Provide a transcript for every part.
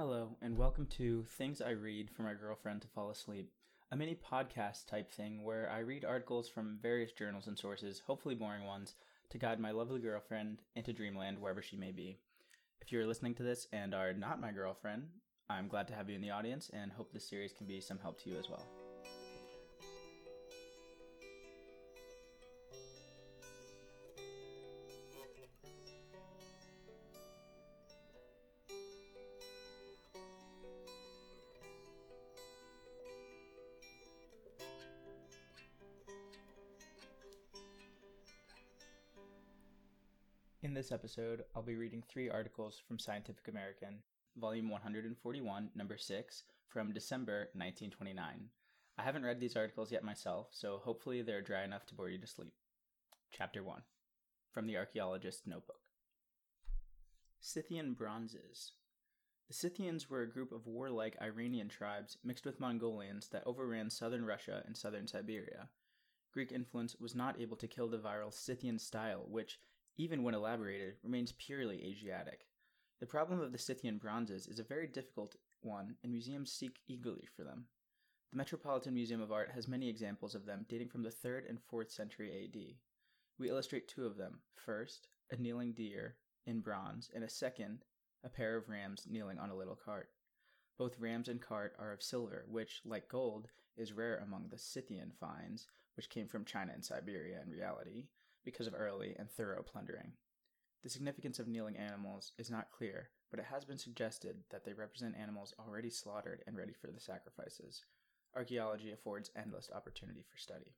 Hello, and welcome to Things I Read for My Girlfriend to Fall Asleep, a mini podcast type thing where I read articles from various journals and sources, hopefully boring ones, to guide my lovely girlfriend into dreamland wherever she may be. If you're listening to this and are not my girlfriend, I'm glad to have you in the audience and hope this series can be some help to you as well. This episode, I'll be reading three articles from Scientific American, volume 141, number 6, from December 1929. I haven't read these articles yet myself, so hopefully they're dry enough to bore you to sleep. Chapter 1 From the Archaeologist's Notebook Scythian Bronzes. The Scythians were a group of warlike Iranian tribes mixed with Mongolians that overran southern Russia and southern Siberia. Greek influence was not able to kill the viral Scythian style, which, even when elaborated, remains purely Asiatic. The problem of the Scythian bronzes is a very difficult one, and museums seek eagerly for them. The Metropolitan Museum of Art has many examples of them dating from the 3rd and 4th century AD. We illustrate two of them. First, a kneeling deer in bronze, and a second, a pair of rams kneeling on a little cart. Both rams and cart are of silver, which, like gold, is rare among the Scythian finds, which came from China and Siberia in reality, because of early and thorough plundering. The significance of kneeling animals is not clear, but it has been suggested that they represent animals already slaughtered and ready for the sacrifices. Archaeology affords endless opportunity for study.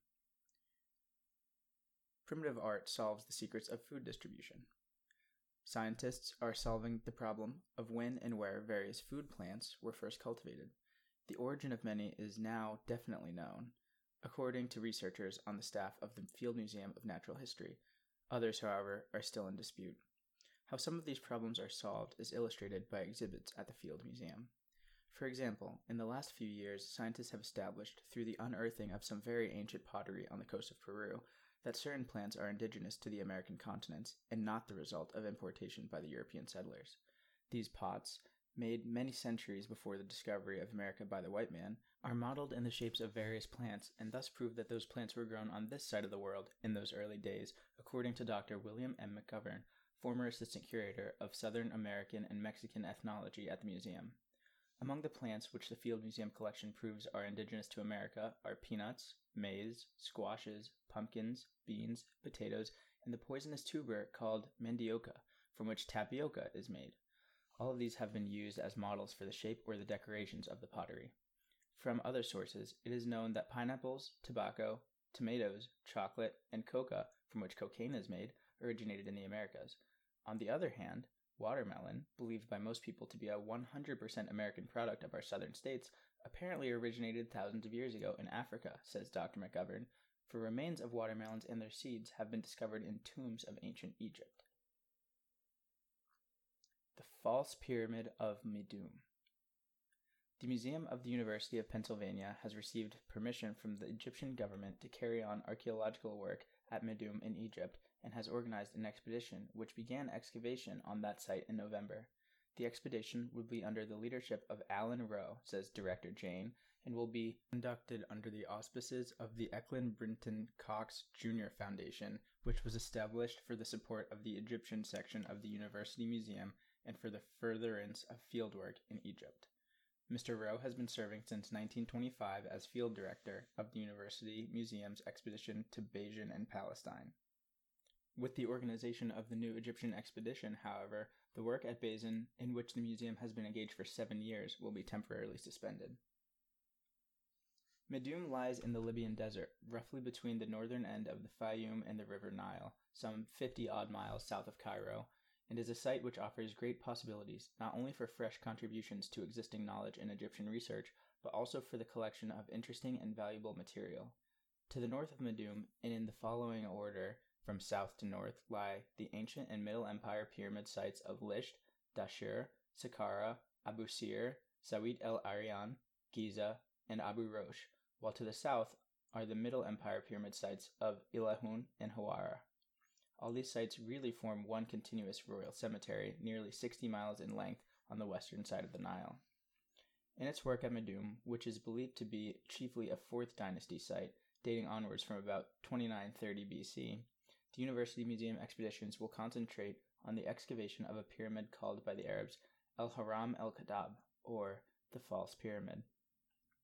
Primitive art solves the secrets of food distribution. Scientists are solving the problem of when and where various food plants were first cultivated. The origin of many is now definitely known, according to researchers on the staff of the Field Museum of Natural History. Others, however, are still in dispute. How some of these problems are solved is illustrated by exhibits at the Field Museum. For example, in the last few years, scientists have established, through the unearthing of some very ancient pottery on the coast of Peru, that certain plants are indigenous to the American continent and not the result of importation by the European settlers. These pots, made many centuries before the discovery of America by the white man, are modeled in the shapes of various plants and thus prove that those plants were grown on this side of the world in those early days, according to Dr. William M. McGovern, former assistant curator of Southern American and Mexican ethnology at the museum. Among the plants which the Field Museum collection proves are indigenous to America are peanuts, maize, squashes, pumpkins, beans, potatoes, and the poisonous tuber called mandioca, from which tapioca is made. All of these have been used as models for the shape or the decorations of the pottery. From other sources, it is known that pineapples, tobacco, tomatoes, chocolate, and coca, from which cocaine is made, originated in the Americas. On the other hand, watermelon, believed by most people to be a 100% American product of our southern states, apparently originated thousands of years ago in Africa, says Dr. McGovern, for remains of watermelons and their seeds have been discovered in tombs of ancient Egypt. The False Pyramid of Meidum. The Museum of the University of Pennsylvania has received permission from the Egyptian government to carry on archaeological work at Medum in Egypt and has organized an expedition which began excavation on that site in November. The expedition will be under the leadership of Alan Rowe, says Director Jayne, and will be conducted under the auspices of the Eckley Brinton Coxe Jr. Foundation, which was established for the support of the Egyptian section of the University Museum and for the furtherance of fieldwork in Egypt. Mr. Rowe has been serving since 1925 as field director of the University Museum's expedition to Beisan and Palestine. With the organization of the new Egyptian expedition, however, the work at Beisan, in which the museum has been engaged for seven years, will be temporarily suspended. Meidum lies in the Libyan desert, roughly between the northern end of the Fayoum and the River Nile, some 50 odd miles south of Cairo, and is a site which offers great possibilities not only for fresh contributions to existing knowledge in Egyptian research, but also for the collection of interesting and valuable material. To the north of Meidum, and in the following order, from south to north, lie the ancient and Middle Empire pyramid sites of Lisht, Dashur, Saqqara, Abu Sir, Zawiyet el Aryan, Giza, and Abu Roash, while to the south are the Middle Empire pyramid sites of Ilahun and Hawara. All these sites really form one continuous royal cemetery, nearly 60 miles in length, on the western side of the Nile. In its work at Meidum, which is believed to be chiefly a 4th dynasty site, dating onwards from about 2930 BC, the University Museum expeditions will concentrate on the excavation of a pyramid called by the Arabs El Haram el Kadab, or the False Pyramid,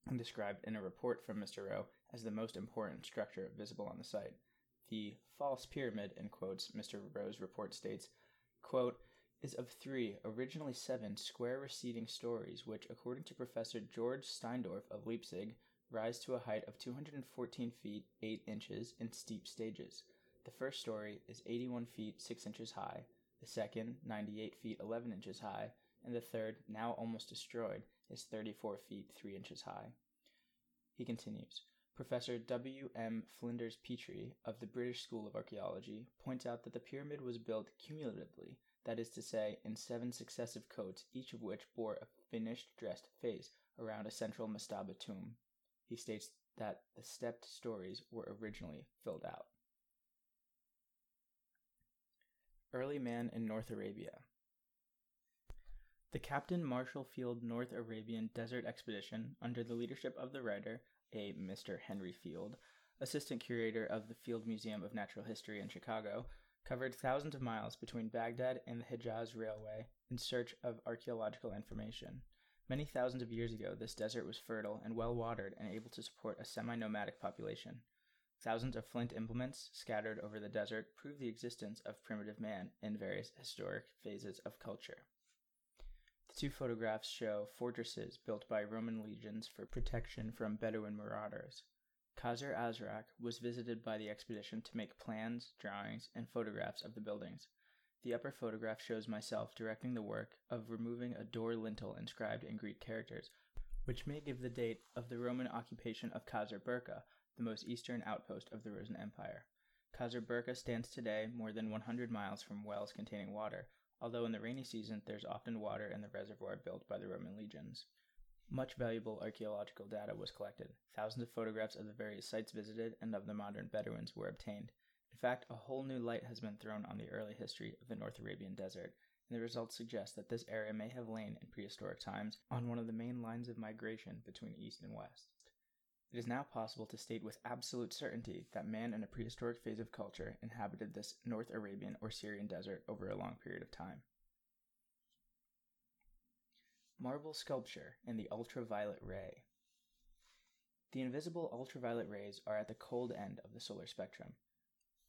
and described in a report from Mr. Rowe as the most important structure visible on the site. The false pyramid, in quotes, Mr. Rowe's report states, quote, is of three, originally seven, square receding stories, which, according to Professor George Steindorff of Leipzig, rise to a height of 214 feet 8 inches in steep stages. The first story is 81 feet 6 inches high, the second, 98 feet 11 inches high, and the third, now almost destroyed, is 34 feet 3 inches high. He continues Professor W. M. Flinders Petrie of the British School of Archaeology points out that the pyramid was built cumulatively, that is to say, in seven successive coats, each of which bore a finished dressed face around a central mastaba tomb. He states that the stepped stories were originally filled out. Early Man in North Arabia The Captain Marshall Field North Arabian Desert Expedition, under the leadership of the writer a Mr. Henry Field, assistant curator of the Field Museum of Natural History in Chicago, covered thousands of miles between Baghdad and the Hejaz Railway in search of archaeological information. Many thousands of years ago, this desert was fertile and well watered and able to support a semi nomadic population. Thousands of flint implements scattered over the desert prove the existence of primitive man in various historic phases of culture. Two photographs show fortresses built by Roman legions for protection from Bedouin marauders. Qasr Azraq was visited by the expedition to make plans, drawings, and photographs of the buildings. The upper photograph shows myself directing the work of removing a door lintel inscribed in Greek characters, which may give the date of the Roman occupation of Qasr Burqa, the most eastern outpost of the Roman Empire. Qasr Burqa stands today more than 100 miles from wells containing water, although in the rainy season there's often water in the reservoir built by the Roman legions. Much valuable archaeological data was collected. Thousands of photographs of the various sites visited and of the modern Bedouins were obtained. In fact, a whole new light has been thrown on the early history of the North Arabian desert, and the results suggest that this area may have lain in prehistoric times on one of the main lines of migration between east and west. It is now possible to state with absolute certainty that man in a prehistoric phase of culture inhabited this North Arabian or Syrian desert over a long period of time. Marble sculpture in the ultraviolet ray. The invisible ultraviolet rays are at the cold end of the solar spectrum.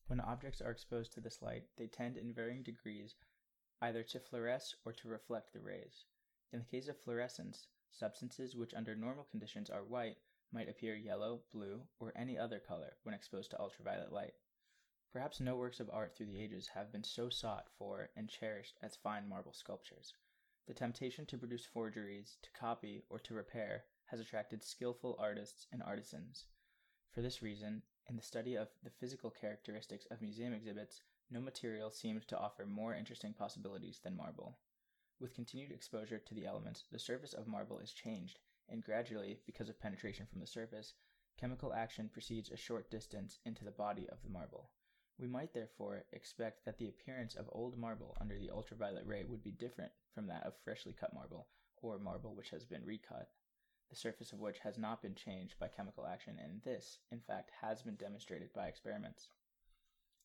When objects are exposed to this light, they tend in varying degrees either to fluoresce or to reflect the rays. In the case of fluorescence, substances which under normal conditions are white might appear yellow, blue, or any other color when exposed to ultraviolet light. Perhaps no works of art through the ages have been so sought for and cherished as fine marble sculptures. The temptation to produce forgeries, to copy, or to repair has attracted skillful artists and artisans. For this reason, in the study of the physical characteristics of museum exhibits, no material seemed to offer more interesting possibilities than marble. With continued exposure to the elements, the surface of marble is changed and gradually, because of penetration from the surface, chemical action proceeds a short distance into the body of the marble. We might therefore expect that the appearance of old marble under the ultraviolet ray would be different from that of freshly cut marble, or marble which has been recut, the surface of which has not been changed by chemical action, and this, in fact, has been demonstrated by experiments.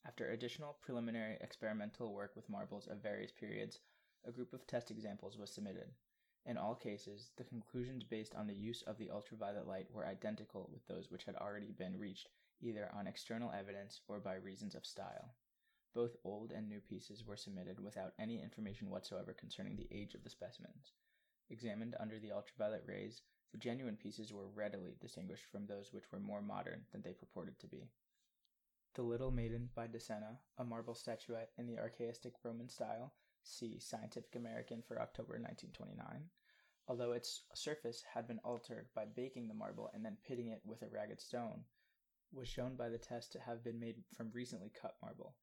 After additional preliminary experimental work with marbles of various periods, a group of test examples was submitted. In all cases, the conclusions based on the use of the ultraviolet light were identical with those which had already been reached either on external evidence or by reasons of style. Both old and new pieces were submitted without any information whatsoever concerning the age of the specimens. Examined under the ultraviolet rays, the genuine pieces were readily distinguished from those which were more modern than they purported to be. The Little Maiden by De Sena, a marble statuette in the archaistic Roman style, see Scientific American for October 1929, although its surface had been altered by baking the marble and then pitting it with a ragged stone, was shown by the test to have been made from recently cut marble.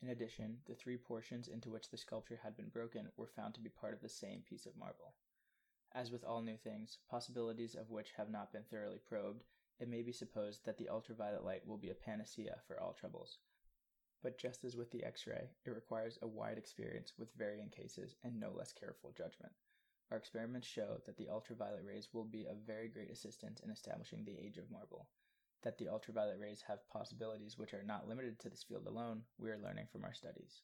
In addition, the three portions into which the sculpture had been broken were found to be part of the same piece of marble. As with all new things, possibilities of which have not been thoroughly probed, it may be supposed that the ultraviolet light will be a panacea for all troubles. But just as with the X ray, it requires a wide experience with varying cases and no less careful judgment. our experiments show that the ultraviolet rays will be of very great assistance in establishing the age of marble. That the ultraviolet rays have possibilities which are not limited to this field alone, we are learning from our studies.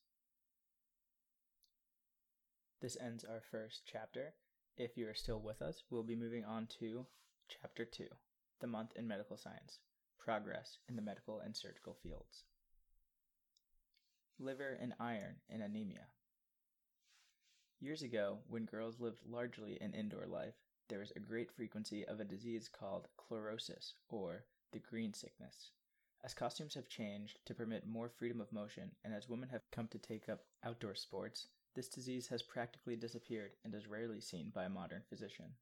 This ends our first chapter. If you are still with us, we'll be moving on to Chapter 2 The Month in Medical Science Progress in the Medical and Surgical Fields. Liver and iron in anemia. Years ago, when girls lived largely an indoor life, there was a great frequency of a disease called chlorosis, or the green sickness. As costumes have changed to permit more freedom of motion, and as women have come to take up outdoor sports, this disease has practically disappeared and is rarely seen by a modern physician.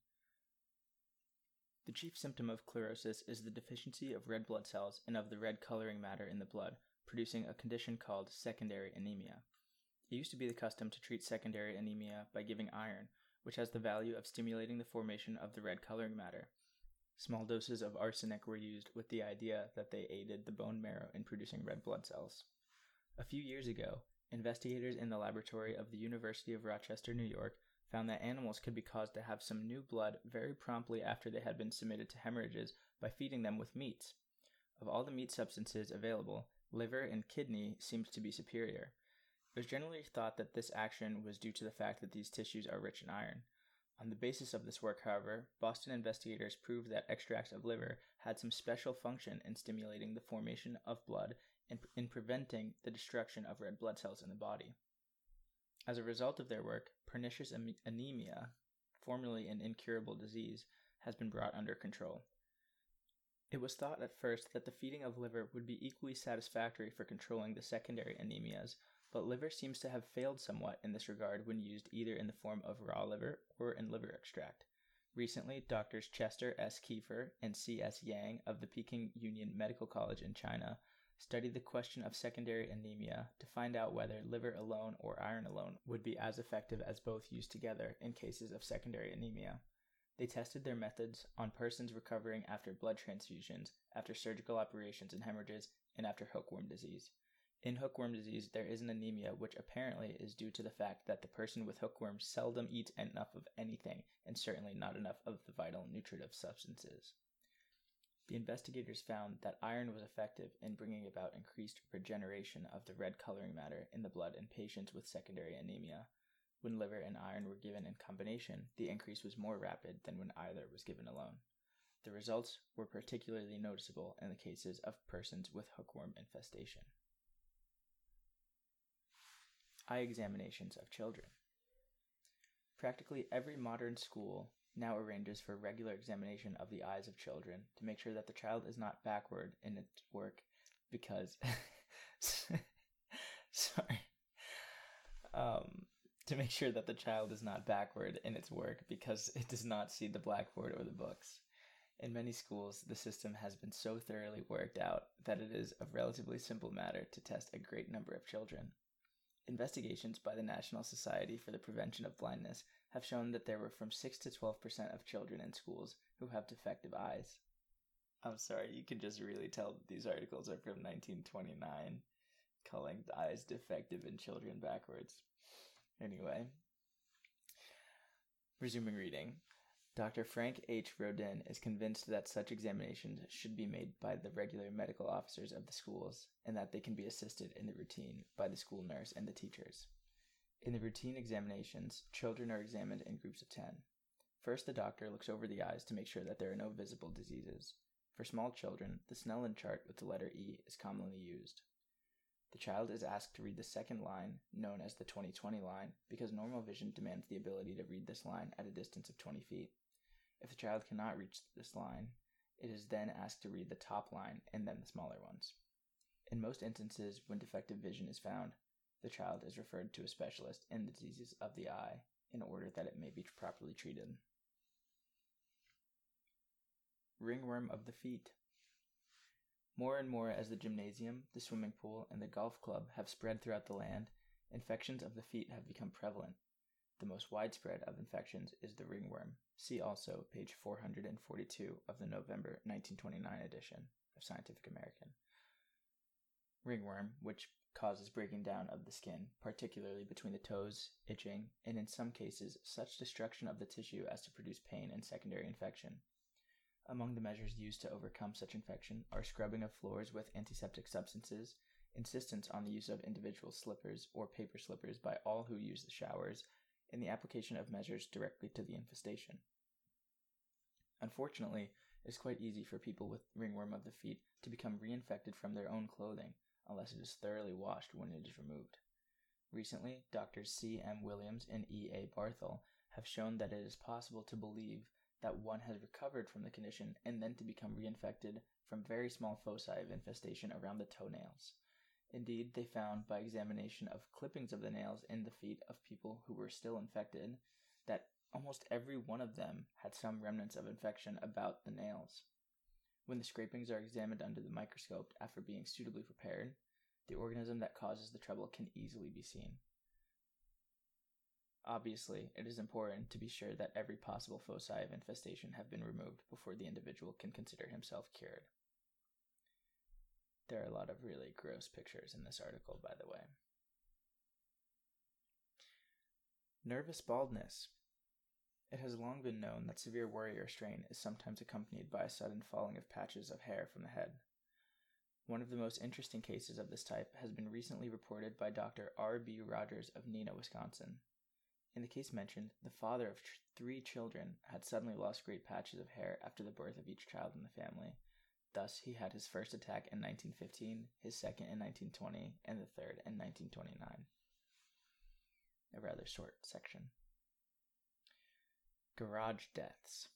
The chief symptom of chlorosis is the deficiency of red blood cells and of the red coloring matter in the blood, producing a condition called secondary anemia. It used to be the custom to treat secondary anemia by giving iron, which has the value of stimulating the formation of the red coloring matter. Small doses of arsenic were used with the idea that they aided the bone marrow in producing red blood cells. A few years ago, investigators in the laboratory of the University of Rochester, New York, found that animals could be caused to have some new blood very promptly after they had been submitted to hemorrhages by feeding them with meats. Of all the meat substances available, liver and kidney seemed to be superior. It was generally thought that this action was due to the fact that these tissues are rich in iron. On the basis of this work, however, Boston investigators proved that extracts of liver had some special function in stimulating the formation of blood and in preventing the destruction of red blood cells in the body. As a result of their work, pernicious anemia, formerly an incurable disease, has been brought under control. It was thought at first that the feeding of liver would be equally satisfactory for controlling the secondary anemias, but liver seems to have failed somewhat in this regard when used either in the form of raw liver or in liver extract. Recently, doctors Chester S. Keefer and C. S. Yang of the Peking Union Medical College in China studied the question of secondary anemia to find out whether liver alone or iron alone would be as effective as both used together in cases of secondary anemia. They tested their methods on persons recovering after blood transfusions, after surgical operations and hemorrhages, and after hookworm disease. In hookworm disease, there is an anemia which apparently is due to the fact that the person with hookworm seldom eats enough of anything, and certainly not enough of the vital nutritive substances. The investigators found that iron was effective in bringing about increased regeneration of the red coloring matter in the blood in patients with secondary anemia. When liver and iron were given in combination, the increase was more rapid than when either was given alone. The results were particularly noticeable in the cases of persons with hookworm infestation eye examinations of children. Practically every modern school now arranges for regular examination of the eyes of children to make sure that the child is not backward in its work because sorry um, to make sure that the child is not backward in its work because it does not see the blackboard or the books in many schools the system has been so thoroughly worked out that it is a relatively simple matter to test a great number of children Investigations by the National Society for the Prevention of Blindness have shown that there were from 6 to 12% of children in schools who have defective eyes. I'm sorry, you can just really tell that these articles are from 1929, calling the eyes defective in children backwards. Anyway, resuming reading. Dr. Frank H. Rodin is convinced that such examinations should be made by the regular medical officers of the schools and that they can be assisted in the routine by the school nurse and the teachers. In the routine examinations, children are examined in groups of 10. First, the doctor looks over the eyes to make sure that there are no visible diseases. For small children, the Snellen chart with the letter E is commonly used. The child is asked to read the second line, known as the 20/20 line, because normal vision demands the ability to read this line at a distance of 20 feet. If the child cannot reach this line, it is then asked to read the top line and then the smaller ones. In most instances, when defective vision is found, the child is referred to a specialist in the diseases of the eye in order that it may be properly treated. Ringworm of the feet. More and more as the gymnasium, the swimming pool, and the golf club have spread throughout the land, infections of the feet have become prevalent. The most widespread of infections is the ringworm. See also page 442 of the November 1929 edition of Scientific American. Ringworm, which causes breaking down of the skin, particularly between the toes, itching, and in some cases, such destruction of the tissue as to produce pain and secondary infection. Among the measures used to overcome such infection are scrubbing of floors with antiseptic substances, insistence on the use of individual slippers or paper slippers by all who use the showers, and the application of measures directly to the infestation. Unfortunately, it is quite easy for people with ringworm of the feet to become reinfected from their own clothing unless it is thoroughly washed when it is removed. Recently, Drs. C. M. Williams and E. A. Barthel have shown that it is possible to believe that one has recovered from the condition and then to become reinfected from very small foci of infestation around the toenails. Indeed, they found by examination of clippings of the nails in the feet of people who were still infected that almost every one of them had some remnants of infection about the nails. When the scrapings are examined under the microscope after being suitably prepared, the organism that causes the trouble can easily be seen. Obviously, it is important to be sure that every possible foci of infestation have been removed before the individual can consider himself cured. There are a lot of really gross pictures in this article, by the way. Nervous baldness. It has long been known that severe worry or strain is sometimes accompanied by a sudden falling of patches of hair from the head. One of the most interesting cases of this type has been recently reported by Dr. R. B. Rogers of Neenah, Wisconsin. In the case mentioned, the father of three children had suddenly lost great patches of hair after the birth of each child in the family. Thus, he had his first attack in 1915, his second in 1920, and the third in 1929. A rather short section. Garage deaths.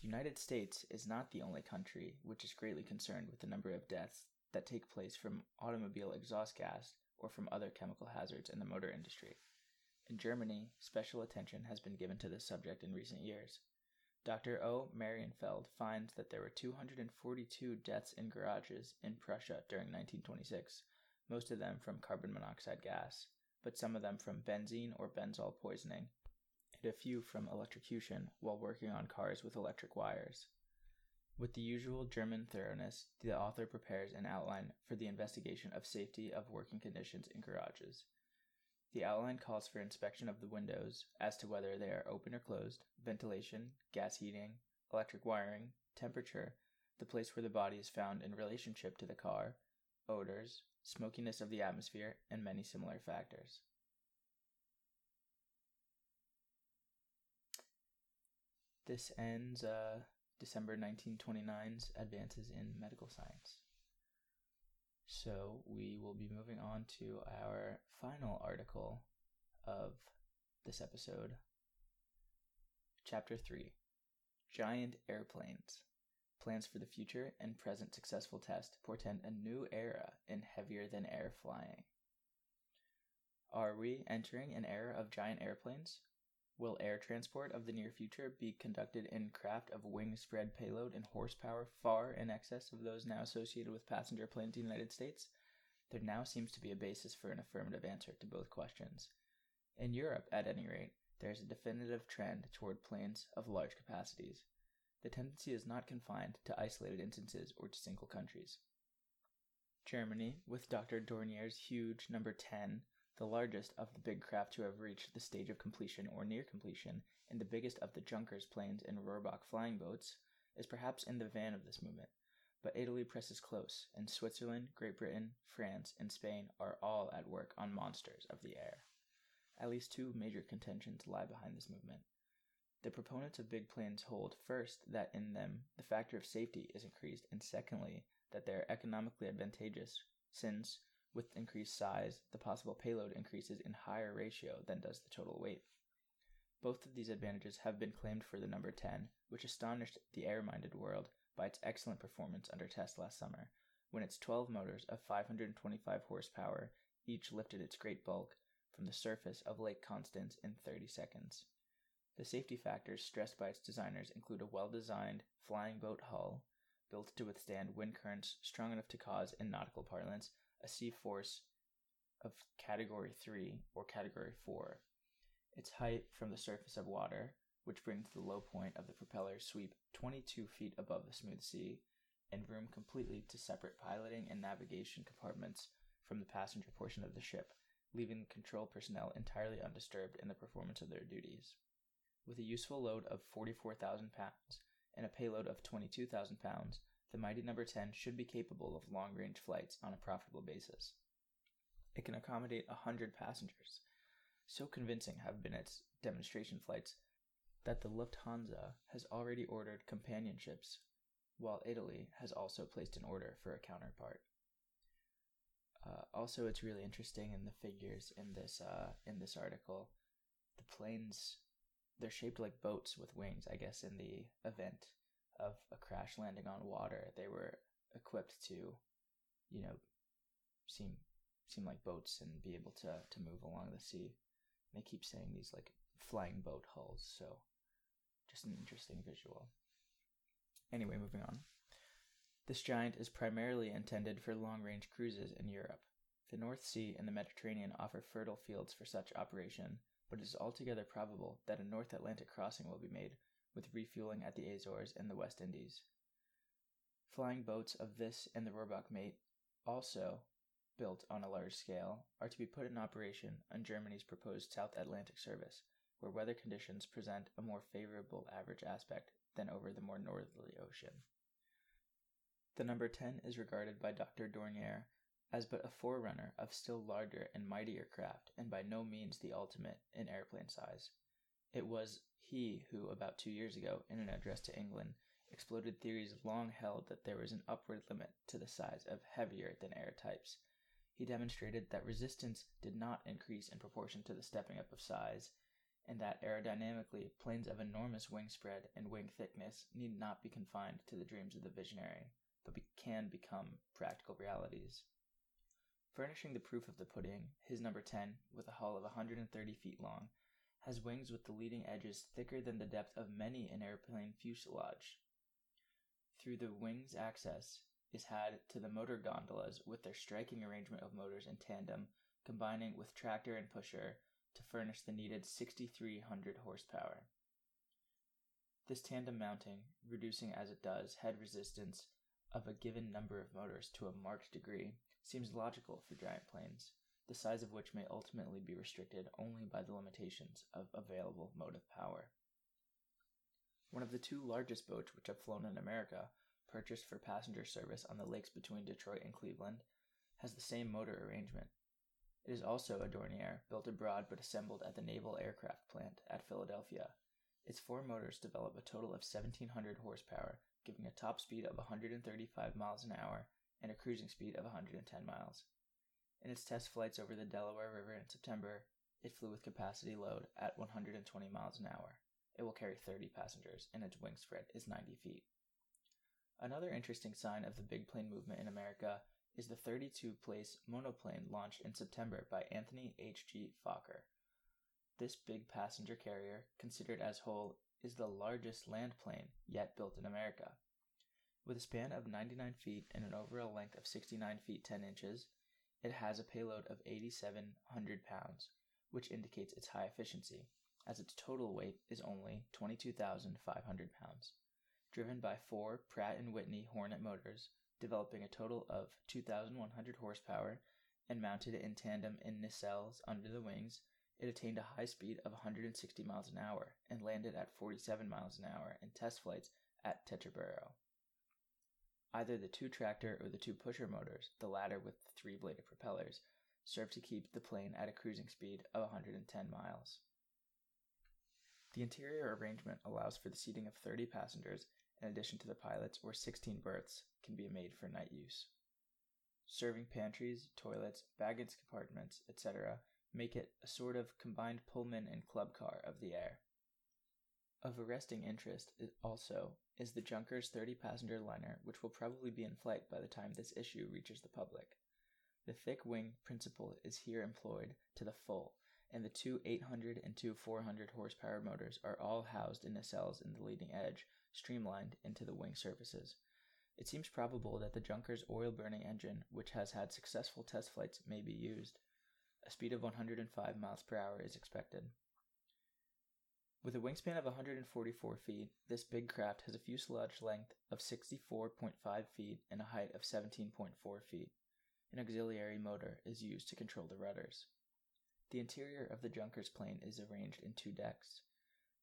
The United States is not the only country which is greatly concerned with the number of deaths that take place from automobile exhaust gas or from other chemical hazards in the motor industry. In Germany, special attention has been given to this subject in recent years. Dr. O. Marienfeld finds that there were 242 deaths in garages in Prussia during 1926, most of them from carbon monoxide gas, but some of them from benzene or benzol poisoning, and a few from electrocution while working on cars with electric wires. With the usual German thoroughness, the author prepares an outline for the investigation of safety of working conditions in garages. The outline calls for inspection of the windows as to whether they are open or closed, ventilation, gas heating, electric wiring, temperature, the place where the body is found in relationship to the car, odors, smokiness of the atmosphere, and many similar factors. This ends uh, December 1929's Advances in Medical Science. So we will be moving on to our final article of this episode. Chapter 3 Giant Airplanes. Plans for the future and present successful test portend a new era in heavier than air flying. Are we entering an era of giant airplanes? Will air transport of the near future be conducted in craft of wing spread payload and horsepower far in excess of those now associated with passenger planes in the United States? There now seems to be a basis for an affirmative answer to both questions. In Europe, at any rate, there is a definitive trend toward planes of large capacities. The tendency is not confined to isolated instances or to single countries. Germany, with Dr. Dornier's huge number 10 the largest of the big craft to have reached the stage of completion or near completion, and the biggest of the Junkers planes and Rohrbach flying boats, is perhaps in the van of this movement. But Italy presses close, and Switzerland, Great Britain, France, and Spain are all at work on monsters of the air. At least two major contentions lie behind this movement. The proponents of big planes hold, first, that in them the factor of safety is increased, and secondly, that they are economically advantageous, since, with increased size, the possible payload increases in higher ratio than does the total weight. Both of these advantages have been claimed for the number 10, which astonished the air minded world by its excellent performance under test last summer, when its 12 motors of 525 horsepower each lifted its great bulk from the surface of Lake Constance in 30 seconds. The safety factors stressed by its designers include a well designed flying boat hull, built to withstand wind currents strong enough to cause, in nautical parlance, a sea force of category 3 or category 4. Its height from the surface of water, which brings the low point of the propeller sweep 22 feet above the smooth sea, and room completely to separate piloting and navigation compartments from the passenger portion of the ship, leaving the control personnel entirely undisturbed in the performance of their duties. With a useful load of 44,000 pounds and a payload of 22,000 pounds, the mighty number 10 should be capable of long range flights on a profitable basis. It can accommodate 100 passengers. So convincing have been its demonstration flights that the Lufthansa has already ordered companion ships, while Italy has also placed an order for a counterpart. Uh, also, it's really interesting in the figures in this uh, in this article. The planes they're shaped like boats with wings. I guess in the event of a crash landing on water, they were equipped to, you know, seem seem like boats and be able to to move along the sea. And they keep saying these like flying boat hulls, so just an interesting visual. Anyway, moving on. This giant is primarily intended for long range cruises in Europe. The North Sea and the Mediterranean offer fertile fields for such operation, but it is altogether probable that a North Atlantic crossing will be made, with refueling at the Azores and the West Indies. Flying boats of this and the Rohrbach mate, also built on a large scale, are to be put in operation on Germany's proposed South Atlantic service, where weather conditions present a more favorable average aspect than over the more northerly ocean. The number 10 is regarded by Dr. Dornier as but a forerunner of still larger and mightier craft, and by no means the ultimate in airplane size. It was he who, about two years ago, in an address to England, exploded theories long held that there was an upward limit to the size of heavier than air types. He demonstrated that resistance did not increase in proportion to the stepping up of size, and that aerodynamically planes of enormous wing spread and wing thickness need not be confined to the dreams of the visionary, but be- can become practical realities. Furnishing the proof of the pudding, his number 10, with a hull of 130 feet long, has wings with the leading edges thicker than the depth of many an airplane fuselage. Through the wings access is had to the motor gondolas with their striking arrangement of motors in tandem, combining with tractor and pusher to furnish the needed 6,300 horsepower. This tandem mounting, reducing as it does head resistance of a given number of motors to a marked degree, seems logical for giant planes, the size of which may ultimately be restricted only by the limitations of available motive power. One of the two largest boats which have flown in America, purchased for passenger service on the lakes between Detroit and Cleveland, has the same motor arrangement. It is also a Dornier, built abroad but assembled at the Naval Aircraft Plant at Philadelphia. Its four motors develop a total of 1700 horsepower, giving a top speed of 135 miles an hour and a cruising speed of 110 miles. In its test flights over the Delaware River in September, it flew with capacity load at 120 miles an hour. It will carry 30 passengers, and its wing spread is 90 feet. Another interesting sign of the big plane movement in America is the 32 place monoplane launched in September by Anthony H.G. Fokker. This big passenger carrier, considered as whole, is the largest land plane yet built in America. With a span of 99 feet and an overall length of 69 feet 10 inches, it has a payload of 8,700 pounds, which indicates its high efficiency, as its total weight is only 22,500 pounds. Driven by four Pratt & Whitney Hornet motors, developing a total of 2,100 horsepower, and mounted in tandem in nacelles under the wings, it attained a high speed of 160 miles an hour and landed at 47 miles an hour in test flights at Teterboro. Either the two tractor or the two pusher motors, the latter with three bladed propellers, serve to keep the plane at a cruising speed of 110 miles. The interior arrangement allows for the seating of 30 passengers in addition to the pilots, where 16 berths can be made for night use. Serving pantries, toilets, baggage compartments, etc., make it a sort of combined Pullman and club car of the air. Of arresting interest is also is the Junkers 30 passenger liner, which will probably be in flight by the time this issue reaches the public. The thick wing principle is here employed to the full, and the two 800 and two 400 horsepower motors are all housed in nacelles in the leading edge, streamlined into the wing surfaces. It seems probable that the Junkers oil burning engine, which has had successful test flights, may be used. A speed of 105 miles per hour is expected. With a wingspan of 144 feet, this big craft has a fuselage length of 64.5 feet and a height of 17.4 feet. an auxiliary motor is used to control the rudders. The interior of the Junkers plane is arranged in two decks.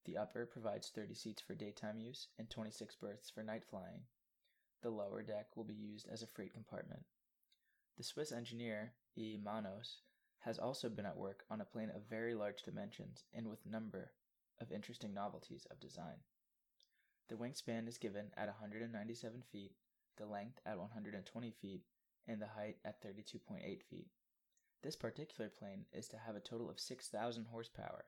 The upper provides 30 seats for daytime use and 26 berths for night flying. The lower deck will be used as a freight compartment. The Swiss engineer, E. Manos, has also been at work on a plane of very large dimensions and with number of interesting novelties of design. The wingspan is given at 197 feet, the length at 120 feet, and the height at 32.8 feet. This particular plane is to have a total of 6,000 horsepower,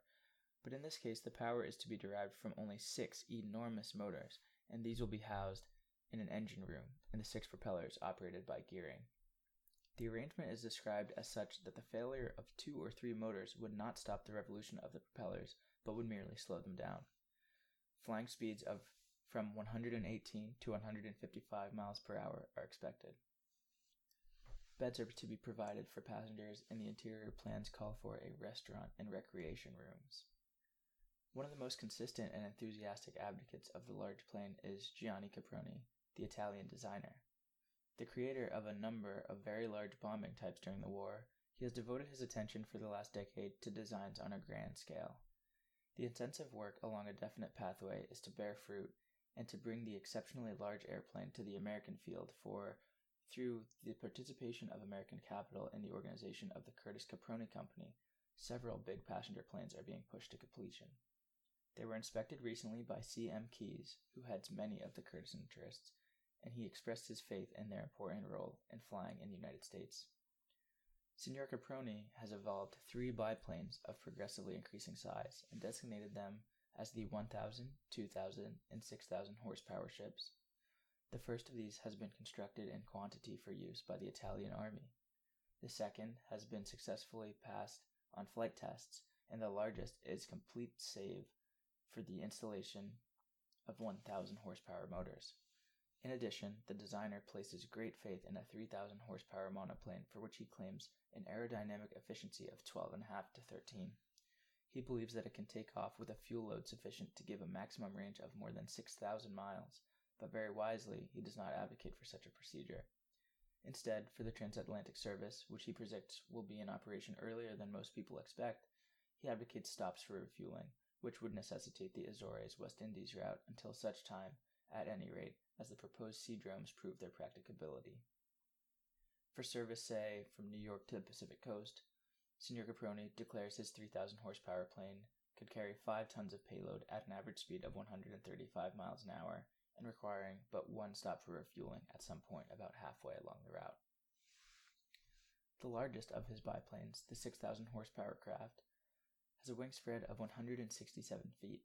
but in this case the power is to be derived from only six enormous motors, and these will be housed in an engine room, and the six propellers operated by gearing. The arrangement is described as such that the failure of two or three motors would not stop the revolution of the propellers, but would merely slow them down. Flying speeds of from 118 to 155 miles per hour are expected. Beds are to be provided for passengers, and the interior plans call for a restaurant and recreation rooms. One of the most consistent and enthusiastic advocates of the large plane is Gianni Caproni, the Italian designer. The creator of a number of very large bombing types during the war, he has devoted his attention for the last decade to designs on a grand scale. The intensive work along a definite pathway is to bear fruit and to bring the exceptionally large airplane to the American field for through the participation of American capital in the organization of the Curtiss Caproni Company, several big passenger planes are being pushed to completion. They were inspected recently by C. M. Keys, who heads many of the Curtiss interests, and he expressed his faith in their important role in flying in the United States. Signor Caproni has evolved three biplanes of progressively increasing size and designated them as the 1000, 2000, and 6000 horsepower ships. The first of these has been constructed in quantity for use by the Italian Army. The second has been successfully passed on flight tests, and the largest is complete save for the installation of 1000 horsepower motors. In addition, the designer places great faith in a 3000 horsepower monoplane for which he claims an aerodynamic efficiency of 12.5 to 13. He believes that it can take off with a fuel load sufficient to give a maximum range of more than 6,000 miles, but very wisely, he does not advocate for such a procedure. Instead, for the transatlantic service, which he predicts will be in operation earlier than most people expect, he advocates stops for refueling, which would necessitate the Azores West Indies route until such time, at any rate, as the proposed sea seadromes prove their practicability. For service, say, from New York to the Pacific coast, Signor Caproni declares his 3,000 horsepower plane could carry 5 tons of payload at an average speed of 135 miles an hour and requiring but one stop for refueling at some point about halfway along the route. The largest of his biplanes, the 6,000 horsepower craft, has a wingspread of 167 feet.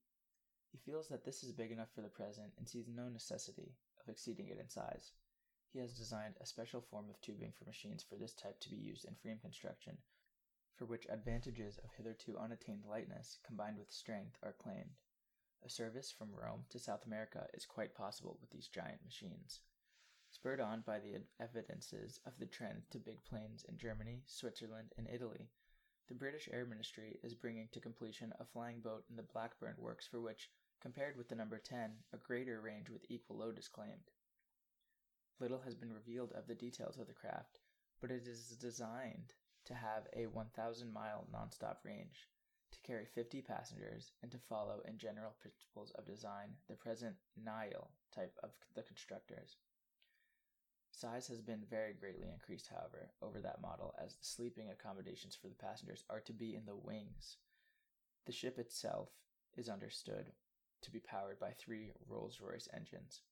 He feels that this is big enough for the present and sees no necessity of exceeding it in size. He has designed a special form of tubing for machines for this type to be used in frame construction, for which advantages of hitherto unattained lightness combined with strength are claimed. A service from Rome to South America is quite possible with these giant machines. Spurred on by the evidences of the trend to big planes in Germany, Switzerland, and Italy, the British Air Ministry is bringing to completion a flying boat in the Blackburn works for which, compared with the number 10, a greater range with equal load is claimed. Little has been revealed of the details of the craft, but it is designed to have a 1,000 mile nonstop range, to carry 50 passengers, and to follow in general principles of design the present Nile type of the constructors. Size has been very greatly increased, however, over that model, as the sleeping accommodations for the passengers are to be in the wings. The ship itself is understood to be powered by three Rolls Royce engines.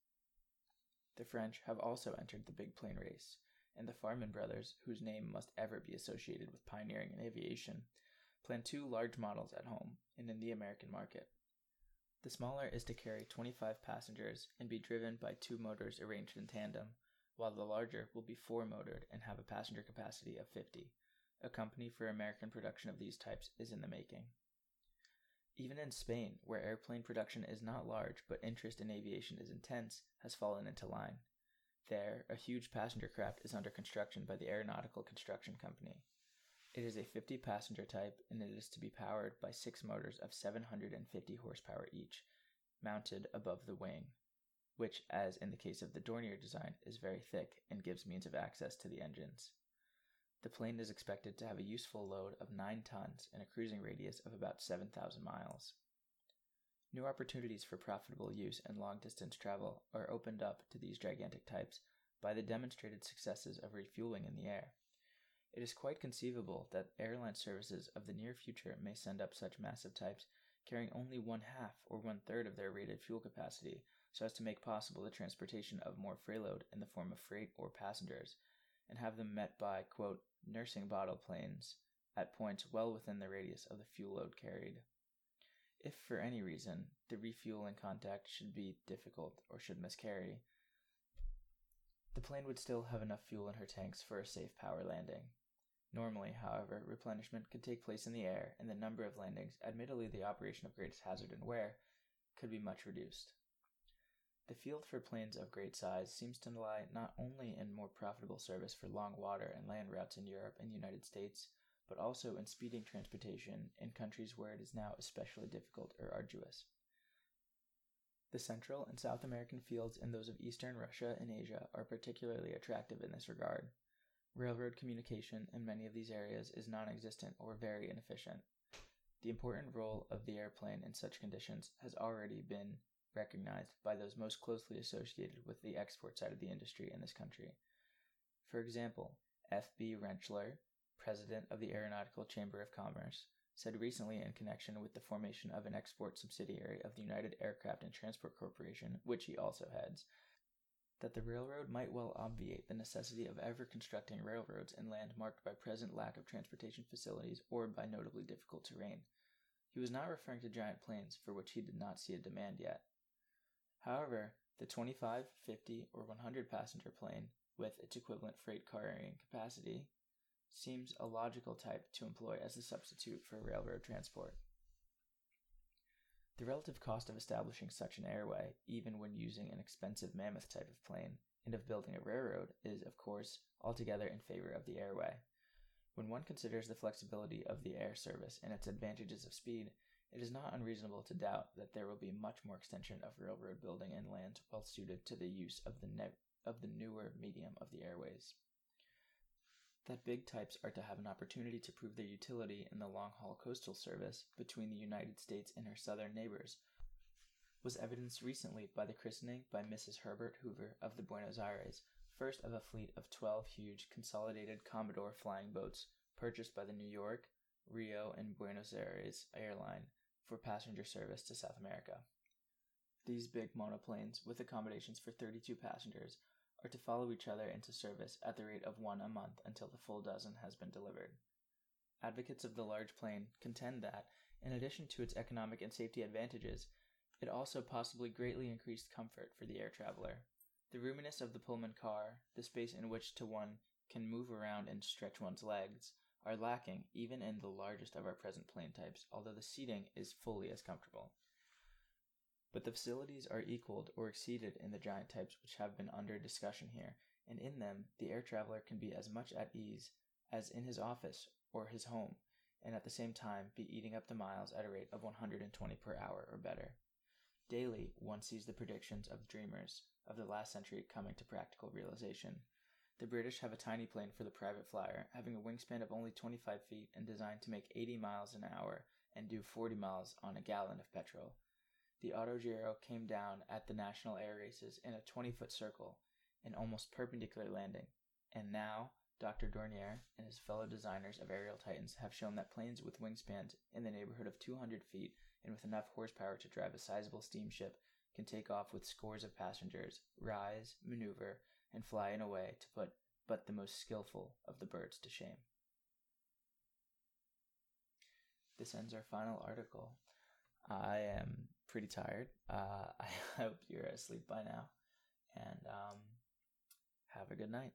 The French have also entered the big plane race, and the Farman brothers, whose name must ever be associated with pioneering in aviation, plan two large models at home and in the American market. The smaller is to carry 25 passengers and be driven by two motors arranged in tandem, while the larger will be four motored and have a passenger capacity of 50. A company for American production of these types is in the making. Even in Spain, where airplane production is not large but interest in aviation is intense, has fallen into line. There, a huge passenger craft is under construction by the Aeronautical Construction Company. It is a 50 passenger type and it is to be powered by six motors of 750 horsepower each, mounted above the wing, which, as in the case of the Dornier design, is very thick and gives means of access to the engines. The plane is expected to have a useful load of 9 tons and a cruising radius of about 7,000 miles. New opportunities for profitable use and long distance travel are opened up to these gigantic types by the demonstrated successes of refueling in the air. It is quite conceivable that airline services of the near future may send up such massive types carrying only one half or one third of their rated fuel capacity so as to make possible the transportation of more freightload in the form of freight or passengers, and have them met by, quote, nursing bottle planes at points well within the radius of the fuel load carried. If for any reason the refueling contact should be difficult or should miscarry, the plane would still have enough fuel in her tanks for a safe power landing. Normally, however, replenishment could take place in the air, and the number of landings, admittedly the operation of greatest hazard and wear, could be much reduced. The field for planes of great size seems to lie not only in more profitable service for long water and land routes in Europe and the United States, but also in speeding transportation in countries where it is now especially difficult or arduous. The Central and South American fields and those of eastern Russia and Asia are particularly attractive in this regard. Railroad communication in many of these areas is non existent or very inefficient. The important role of the airplane in such conditions has already been recognized by those most closely associated with the export side of the industry in this country. For example, F.B. Rentschler, president of the Aeronautical Chamber of Commerce, said recently in connection with the formation of an export subsidiary of the United Aircraft and Transport Corporation, which he also heads, that the railroad might well obviate the necessity of ever constructing railroads in land marked by present lack of transportation facilities or by notably difficult terrain. He was not referring to giant planes for which he did not see a demand yet. However, the 25, 50, or 100 passenger plane, with its equivalent freight carrying capacity, seems a logical type to employ as a substitute for railroad transport. The relative cost of establishing such an airway, even when using an expensive mammoth type of plane, and of building a railroad, is, of course, altogether in favor of the airway. When one considers the flexibility of the air service and its advantages of speed, it is not unreasonable to doubt that there will be much more extension of railroad building in lands well suited to the use of the ne- of the newer medium of the airways that big types are to have an opportunity to prove their utility in the long haul coastal service between the United States and her southern neighbors was evidenced recently by the christening by Mrs. Herbert Hoover of the Buenos Aires, first of a fleet of 12 huge consolidated Commodore flying boats purchased by the New York, Rio, and Buenos Aires airline for passenger service to South America. These big monoplanes, with accommodations for 32 passengers, are to follow each other into service at the rate of one a month until the full dozen has been delivered. Advocates of the large plane contend that, in addition to its economic and safety advantages, it also possibly greatly increased comfort for the air traveler. The roominess of the Pullman car, the space in which to one can move around and stretch one's legs, are lacking even in the largest of our present plane types, although the seating is fully as comfortable but the facilities are equaled or exceeded in the giant types which have been under discussion here, and in them the air traveler can be as much at ease as in his office or his home, and at the same time be eating up the miles at a rate of 120 per hour or better. Daily, one sees the predictions of dreamers of the last century coming to practical realization. The British have a tiny plane for the private flyer, having a wingspan of only 25 feet and designed to make 80 miles an hour and do 40 miles on a gallon of petrol the Autogiro came down at the national air races in a 20 foot circle, an almost perpendicular landing. And now, Dr. Dornier and his fellow designers of aerial titans have shown that planes with wingspans in the neighborhood of 200 feet and with enough horsepower to drive a sizable steamship can take off with scores of passengers, rise, maneuver, and fly in a way to put but the most skillful of the birds to shame. This ends our final article. I am pretty tired. Uh, I hope you're asleep by now. And um, have a good night.